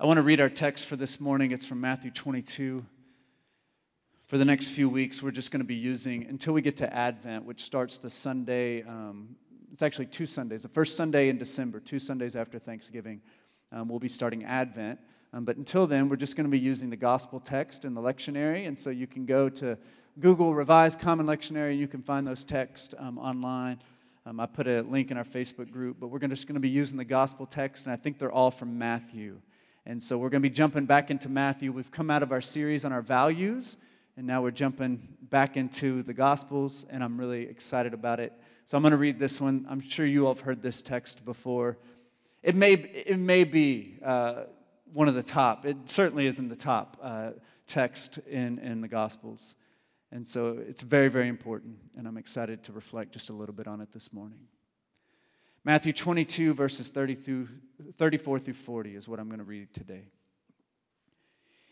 I want to read our text for this morning. It's from Matthew 22. For the next few weeks, we're just going to be using, until we get to Advent, which starts the Sunday, um, it's actually two Sundays. The first Sunday in December, two Sundays after Thanksgiving, um, we'll be starting Advent. Um, but until then, we're just going to be using the gospel text in the lectionary. And so you can go to Google Revised Common Lectionary, and you can find those texts um, online. Um, I put a link in our Facebook group, but we're just going to be using the gospel text, and I think they're all from Matthew. And so we're going to be jumping back into Matthew. We've come out of our series on our values, and now we're jumping back into the Gospels, and I'm really excited about it. So I'm going to read this one. I'm sure you all have heard this text before. It may, it may be uh, one of the top, it certainly is in the top uh, text in, in the Gospels. And so it's very, very important, and I'm excited to reflect just a little bit on it this morning. Matthew 22, verses 30 through, 34 through 40 is what I'm going to read today.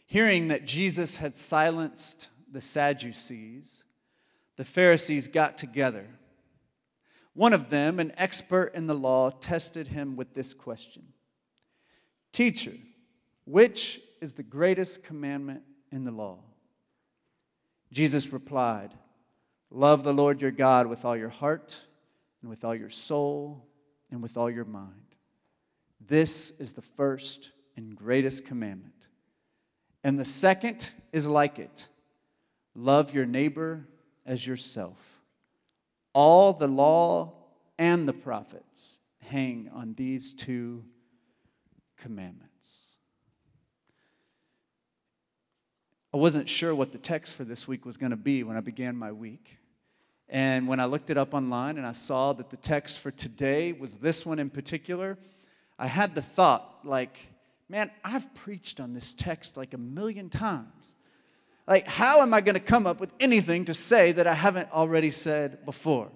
Hearing that Jesus had silenced the Sadducees, the Pharisees got together. One of them, an expert in the law, tested him with this question Teacher, which is the greatest commandment in the law? Jesus replied, Love the Lord your God with all your heart, and with all your soul, and with all your mind. This is the first and greatest commandment. And the second is like it love your neighbor as yourself. All the law and the prophets hang on these two commandments. I wasn't sure what the text for this week was going to be when I began my week. And when I looked it up online and I saw that the text for today was this one in particular, I had the thought, like, man, I've preached on this text like a million times. Like, how am I going to come up with anything to say that I haven't already said before?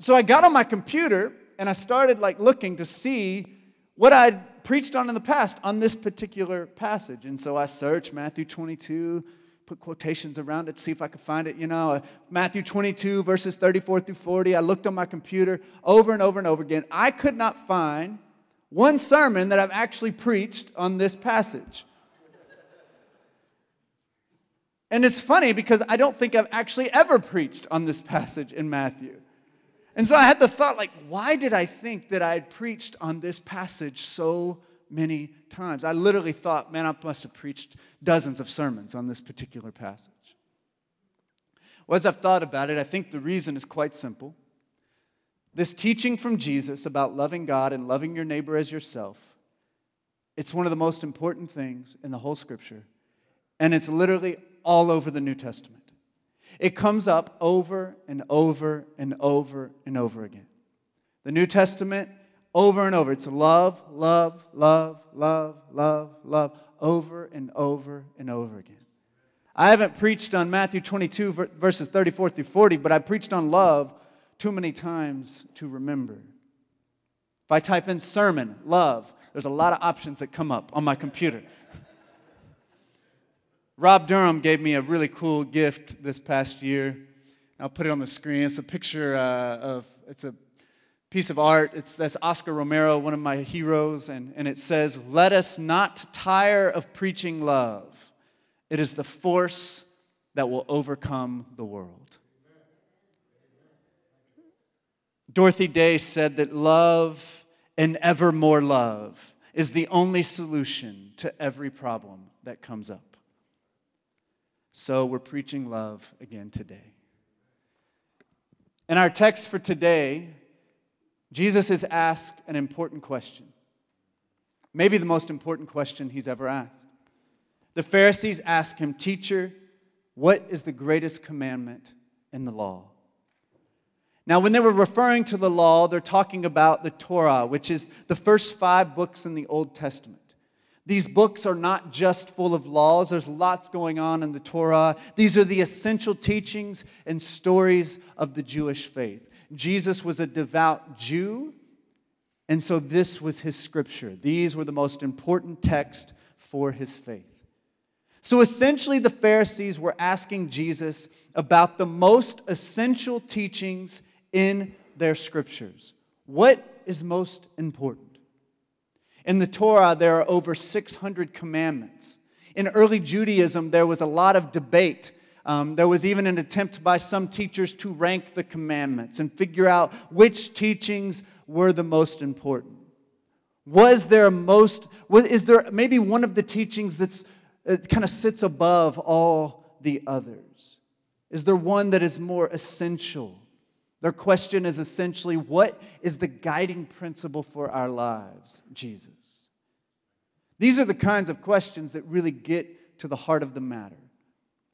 So I got on my computer and I started like looking to see what I'd preached on in the past on this particular passage. And so I searched Matthew 22, put quotations around it, see if I could find it. You know, uh, Matthew 22, verses 34 through 40. I looked on my computer over and over and over again. I could not find one sermon that I've actually preached on this passage. And it's funny because I don't think I've actually ever preached on this passage in Matthew. And so I had the thought, like, why did I think that I had preached on this passage so many times? I literally thought, man, I must have preached dozens of sermons on this particular passage. Well, as I've thought about it, I think the reason is quite simple. This teaching from Jesus about loving God and loving your neighbor as yourself, it's one of the most important things in the whole scripture. And it's literally all over the New Testament. It comes up over and over and over and over again. The New Testament, over and over. It's love, love, love, love, love, love, over and over and over again. I haven't preached on Matthew 22, verses 34 through 40, but I preached on love too many times to remember. If I type in sermon, love, there's a lot of options that come up on my computer. Rob Durham gave me a really cool gift this past year. I'll put it on the screen. It's a picture uh, of, it's a piece of art. It's, that's Oscar Romero, one of my heroes, and, and it says, Let us not tire of preaching love. It is the force that will overcome the world. Dorothy Day said that love and ever more love is the only solution to every problem that comes up. So we're preaching love again today. And our text for today, Jesus is asked an important question. Maybe the most important question he's ever asked. The Pharisees ask him, Teacher, what is the greatest commandment in the law? Now, when they were referring to the law, they're talking about the Torah, which is the first five books in the Old Testament. These books are not just full of laws, there's lots going on in the Torah. These are the essential teachings and stories of the Jewish faith. Jesus was a devout Jew, and so this was his scripture. These were the most important text for his faith. So essentially, the Pharisees were asking Jesus about the most essential teachings in their scriptures. What is most important? In the Torah, there are over 600 commandments. In early Judaism, there was a lot of debate. Um, there was even an attempt by some teachers to rank the commandments and figure out which teachings were the most important. Was there most, is there maybe one of the teachings that's uh, kind of sits above all the others? Is there one that is more essential? Their question is essentially what is the guiding principle for our lives? Jesus. These are the kinds of questions that really get to the heart of the matter.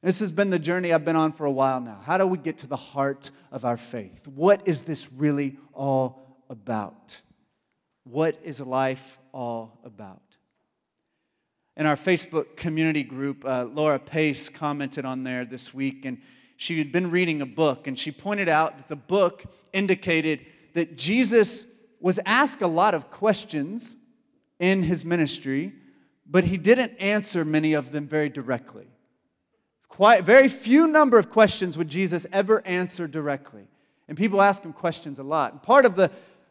This has been the journey I've been on for a while now. How do we get to the heart of our faith? What is this really all about? What is life all about? In our Facebook community group, uh, Laura Pace commented on there this week, and she had been reading a book, and she pointed out that the book indicated that Jesus was asked a lot of questions in his ministry, but he didn't answer many of them very directly. Quite, very few number of questions would Jesus ever answer directly. And people ask him questions a lot. And part of the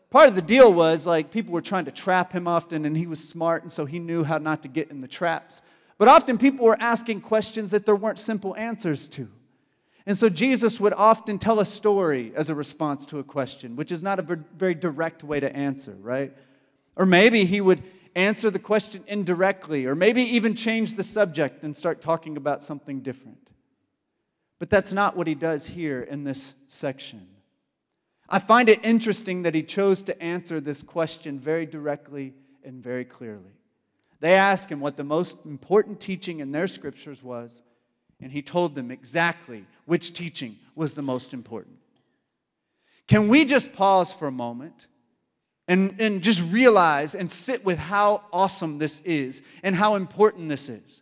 part of the deal was like people were trying to trap him often, and he was smart, and so he knew how not to get in the traps. But often people were asking questions that there weren't simple answers to. And so Jesus would often tell a story as a response to a question, which is not a very direct way to answer, right? Or maybe he would answer the question indirectly, or maybe even change the subject and start talking about something different. But that's not what he does here in this section. I find it interesting that he chose to answer this question very directly and very clearly. They asked him what the most important teaching in their scriptures was, and he told them exactly which teaching was the most important. Can we just pause for a moment and, and just realize and sit with how awesome this is and how important this is?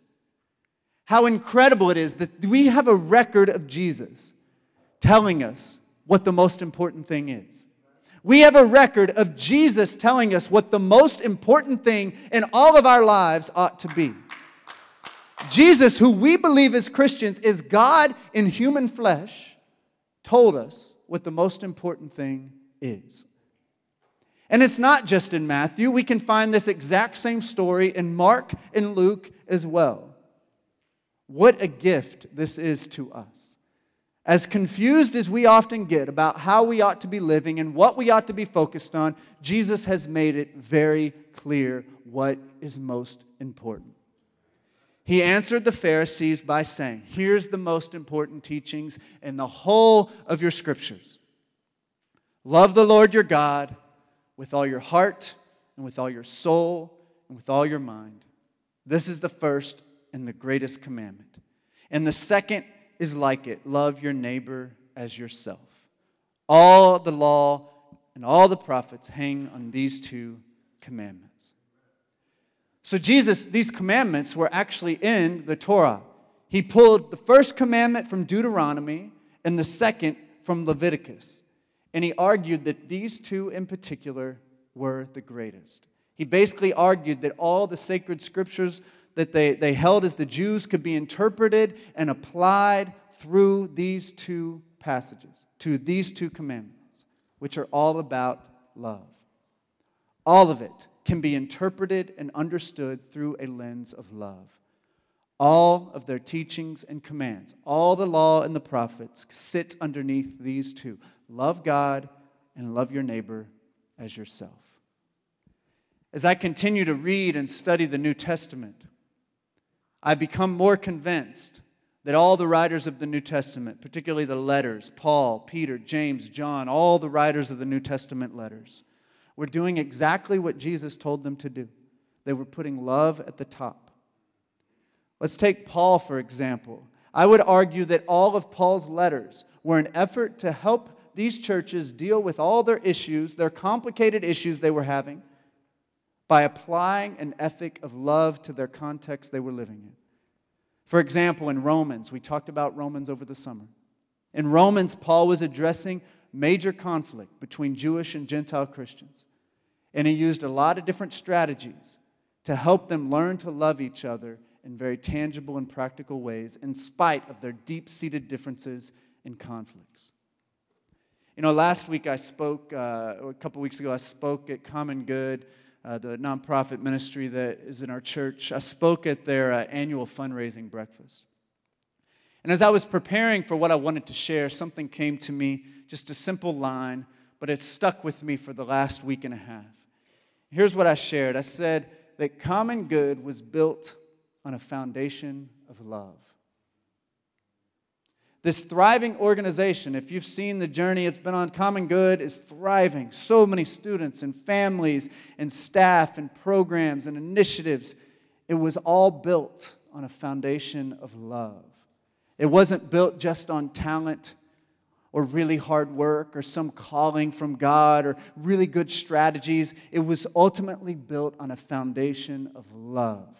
How incredible it is that we have a record of Jesus telling us what the most important thing is. We have a record of Jesus telling us what the most important thing in all of our lives ought to be. Jesus, who we believe as Christians is God in human flesh, told us what the most important thing is. And it's not just in Matthew. We can find this exact same story in Mark and Luke as well. What a gift this is to us. As confused as we often get about how we ought to be living and what we ought to be focused on, Jesus has made it very clear what is most important. He answered the Pharisees by saying, Here's the most important teachings in the whole of your scriptures love the Lord your God with all your heart and with all your soul and with all your mind. This is the first and the greatest commandment. And the second is like it love your neighbor as yourself. All the law and all the prophets hang on these two commandments. So, Jesus, these commandments were actually in the Torah. He pulled the first commandment from Deuteronomy and the second from Leviticus. And he argued that these two in particular were the greatest. He basically argued that all the sacred scriptures that they, they held as the Jews could be interpreted and applied through these two passages, to these two commandments, which are all about love. All of it can be interpreted and understood through a lens of love. All of their teachings and commands, all the law and the prophets sit underneath these two love God and love your neighbor as yourself. As I continue to read and study the New Testament, I become more convinced that all the writers of the New Testament, particularly the letters, Paul, Peter, James, John, all the writers of the New Testament letters, were doing exactly what Jesus told them to do. They were putting love at the top. Let's take Paul, for example. I would argue that all of Paul's letters were an effort to help these churches deal with all their issues, their complicated issues they were having, by applying an ethic of love to their context they were living in. For example, in Romans, we talked about Romans over the summer. In Romans, Paul was addressing major conflict between Jewish and Gentile Christians. And he used a lot of different strategies to help them learn to love each other in very tangible and practical ways, in spite of their deep seated differences and conflicts. You know, last week I spoke, uh, a couple weeks ago, I spoke at Common Good uh, the nonprofit ministry that is in our church. I spoke at their uh, annual fundraising breakfast. And as I was preparing for what I wanted to share, something came to me, just a simple line, but it stuck with me for the last week and a half. Here's what I shared I said that common good was built on a foundation of love. This thriving organization, if you've seen the journey it's been on, Common Good is thriving. So many students and families and staff and programs and initiatives. It was all built on a foundation of love. It wasn't built just on talent or really hard work or some calling from God or really good strategies. It was ultimately built on a foundation of love.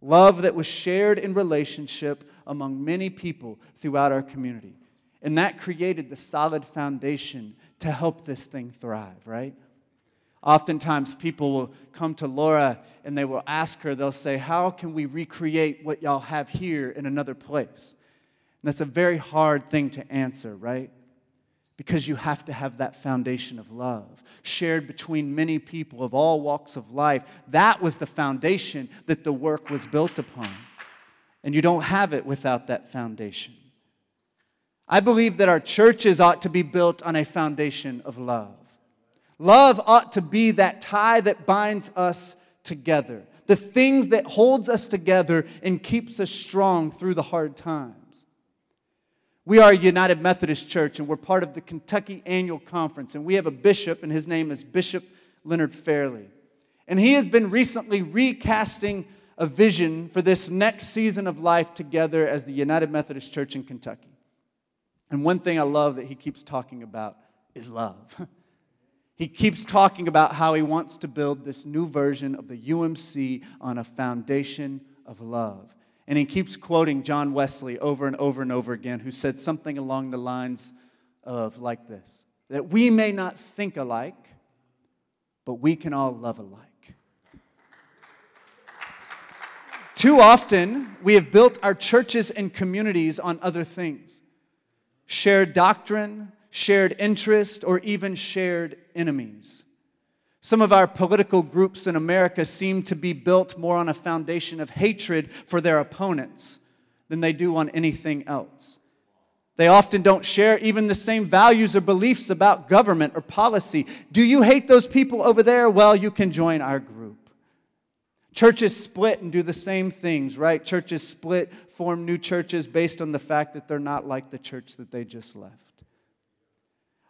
Love that was shared in relationship among many people throughout our community. And that created the solid foundation to help this thing thrive, right? Oftentimes, people will come to Laura and they will ask her, they'll say, How can we recreate what y'all have here in another place? And that's a very hard thing to answer, right? Because you have to have that foundation of love shared between many people of all walks of life. That was the foundation that the work was built upon. And you don't have it without that foundation. I believe that our churches ought to be built on a foundation of love. Love ought to be that tie that binds us together, the things that holds us together and keeps us strong through the hard times. We are a United Methodist Church, and we're part of the Kentucky Annual Conference. And we have a bishop, and his name is Bishop Leonard Fairley. And he has been recently recasting a vision for this next season of life together as the United Methodist Church in Kentucky. And one thing I love that he keeps talking about is love. he keeps talking about how he wants to build this new version of the UMC on a foundation of love. And he keeps quoting John Wesley over and over and over again, who said something along the lines of like this that we may not think alike, but we can all love alike. Too often, we have built our churches and communities on other things shared doctrine, shared interest, or even shared enemies. Some of our political groups in America seem to be built more on a foundation of hatred for their opponents than they do on anything else. They often don't share even the same values or beliefs about government or policy. Do you hate those people over there? Well, you can join our group. Churches split and do the same things, right? Churches split, form new churches based on the fact that they're not like the church that they just left.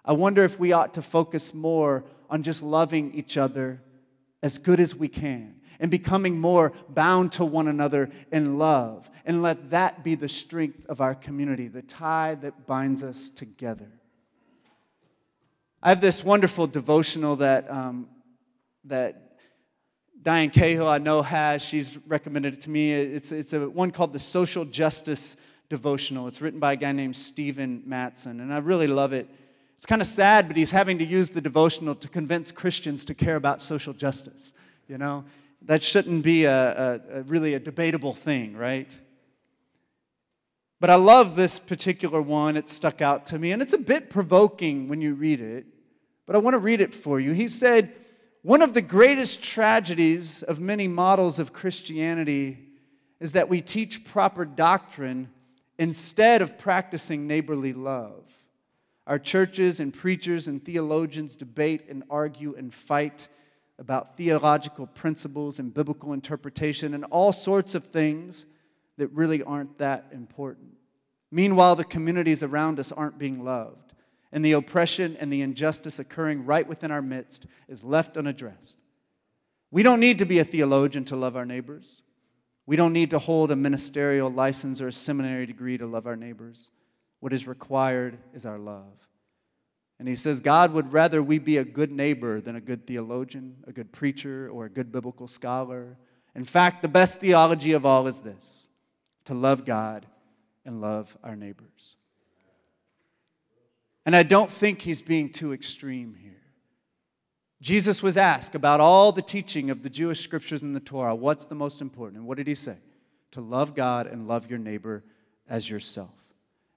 I wonder if we ought to focus more on just loving each other as good as we can and becoming more bound to one another in love. And let that be the strength of our community, the tie that binds us together. I have this wonderful devotional that, um, that Diane Cahill, I know, has. She's recommended it to me. It's, it's a one called the Social Justice Devotional. It's written by a guy named Stephen Mattson, and I really love it it's kind of sad, but he's having to use the devotional to convince Christians to care about social justice. You know, that shouldn't be a, a, a really a debatable thing, right? But I love this particular one. It stuck out to me, and it's a bit provoking when you read it, but I want to read it for you. He said, One of the greatest tragedies of many models of Christianity is that we teach proper doctrine instead of practicing neighborly love. Our churches and preachers and theologians debate and argue and fight about theological principles and biblical interpretation and all sorts of things that really aren't that important. Meanwhile, the communities around us aren't being loved, and the oppression and the injustice occurring right within our midst is left unaddressed. We don't need to be a theologian to love our neighbors. We don't need to hold a ministerial license or a seminary degree to love our neighbors. What is required is our love. And he says, God would rather we be a good neighbor than a good theologian, a good preacher, or a good biblical scholar. In fact, the best theology of all is this to love God and love our neighbors. And I don't think he's being too extreme here. Jesus was asked about all the teaching of the Jewish scriptures in the Torah what's the most important? And what did he say? To love God and love your neighbor as yourself.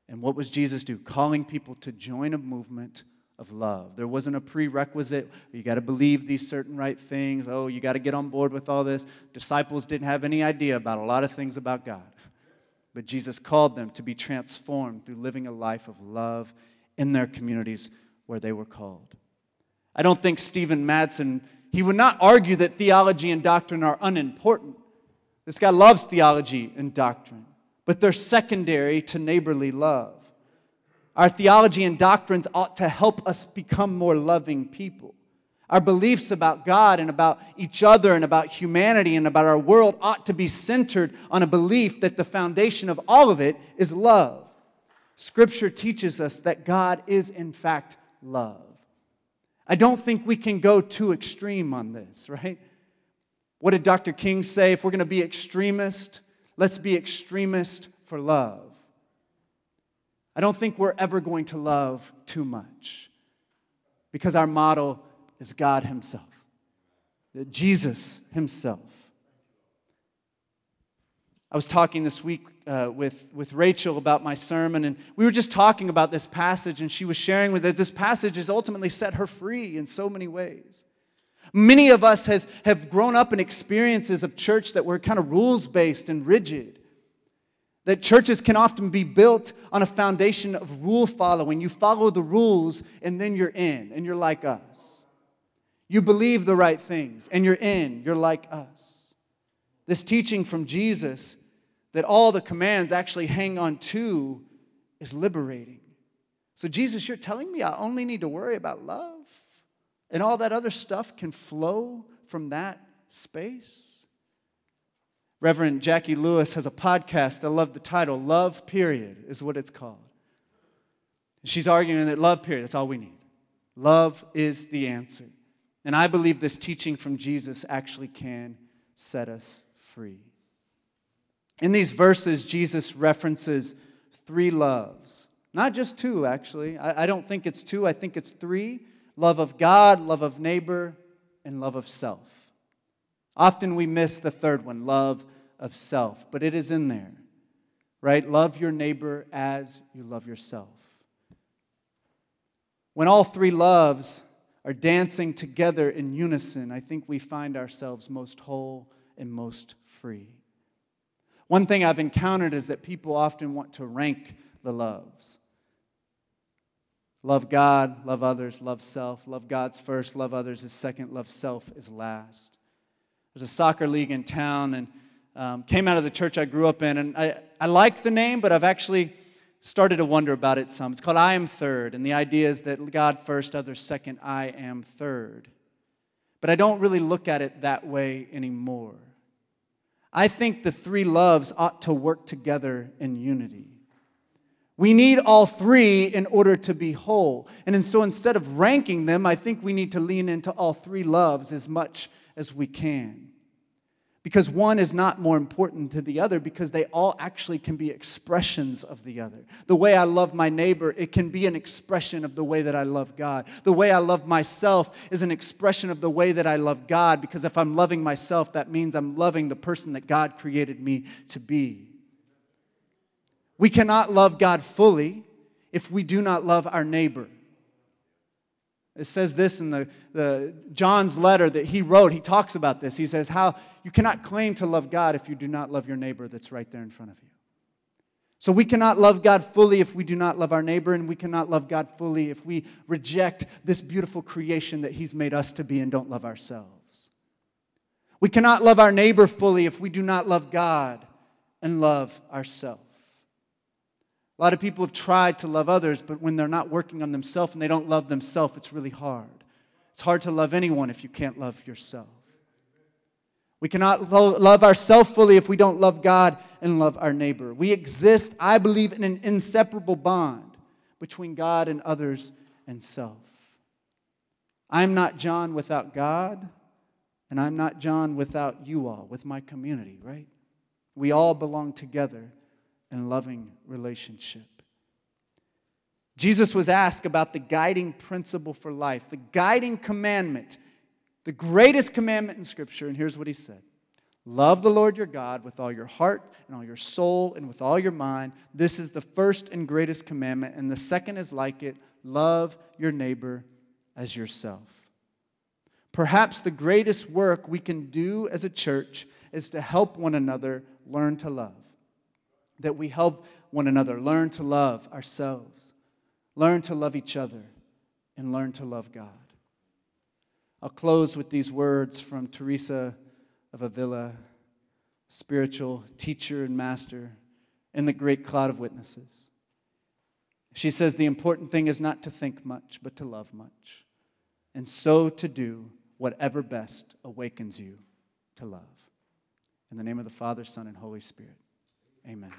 And what was Jesus do? Calling people to join a movement of love. There wasn't a prerequisite, you got to believe these certain right things. Oh, you got to get on board with all this. Disciples didn't have any idea about a lot of things about God. But Jesus called them to be transformed through living a life of love in their communities where they were called. I don't think Stephen Mattson, he would not argue that theology and doctrine are unimportant. This guy loves theology and doctrine, but they're secondary to neighborly love. Our theology and doctrines ought to help us become more loving people. Our beliefs about God and about each other and about humanity and about our world ought to be centered on a belief that the foundation of all of it is love. Scripture teaches us that God is, in fact, love. I don't think we can go too extreme on this, right? What did Dr. King say? If we're going to be extremist, let's be extremist for love. I don't think we're ever going to love too much because our model is God Himself, Jesus Himself. I was talking this week uh, with, with Rachel about my sermon, and we were just talking about this passage, and she was sharing with us this passage has ultimately set her free in so many ways. Many of us has, have grown up in experiences of church that were kind of rules based and rigid. That churches can often be built on a foundation of rule following. You follow the rules and then you're in, and you're like us. You believe the right things and you're in, you're like us. This teaching from Jesus that all the commands actually hang on to is liberating. So, Jesus, you're telling me I only need to worry about love, and all that other stuff can flow from that space? Reverend Jacqui Lewis has a podcast. I love the title. Love, period, is what it's called. She's arguing that love, period, that's all we need. Love is the answer. And I believe this teaching from Jesus actually can set us free. In these verses, Jesus references three loves. Not just two, actually. I, I don't think it's two, I think it's three love of God, love of neighbor, and love of self. Often we miss the third one, love of self, but it is in there, right? Love your neighbor as you love yourself. When all three loves are dancing together in unison, I think we find ourselves most whole and most free. One thing I've encountered is that people often want to rank the loves. Love God, love others, love self. Love God's first, love others is second, love self is last. There's a soccer league in town, and um, came out of the church I grew up in, and I, I liked the name, but I've actually started to wonder about it some. It's called I Am Third, and the idea is that God first, others second, I am third. But I don't really look at it that way anymore. I think the three loves ought to work together in unity. We need all three in order to be whole. And so instead of ranking them, I think we need to lean into all three loves as much as we can. Because one is not more important to the other because they all actually can be expressions of the other. The way I love my neighbor, it can be an expression of the way that I love God. The way I love myself is an expression of the way that I love God because if I'm loving myself, that means I'm loving the person that God created me to be. We cannot love God fully if we do not love our neighbor. It says this in the, the John's letter that he wrote. He talks about this. He says, How you cannot claim to love God if you do not love your neighbor that's right there in front of you. So we cannot love God fully if we do not love our neighbor, and we cannot love God fully if we reject this beautiful creation that He's made us to be and don't love ourselves. We cannot love our neighbor fully if we do not love God and love ourselves. A lot of people have tried to love others, but when they're not working on themselves and they don't love themselves, it's really hard. It's hard to love anyone if you can't love yourself. We cannot lo- love ourselves fully if we don't love God and love our neighbor. We exist, I believe, in an inseparable bond between God and others and self. I'm not John without God, and I'm not John without you all, with my community, right? We all belong together and loving relationship. Jesus was asked about the guiding principle for life, the guiding commandment, the greatest commandment in Scripture, and here's what he said Love the Lord your God with all your heart and all your soul and with all your mind. This is the first and greatest commandment, and the second is like it love your neighbor as yourself. Perhaps the greatest work we can do as a church is to help one another learn to love. That we help one another learn to love ourselves, learn to love each other, and learn to love God. I'll close with these words from Teresa of Avila, spiritual teacher and master in the great cloud of witnesses. She says the important thing is not to think much, but to love much, and so to do whatever best awakens you to love. In the name of the Father, Son, and Holy Spirit, amen.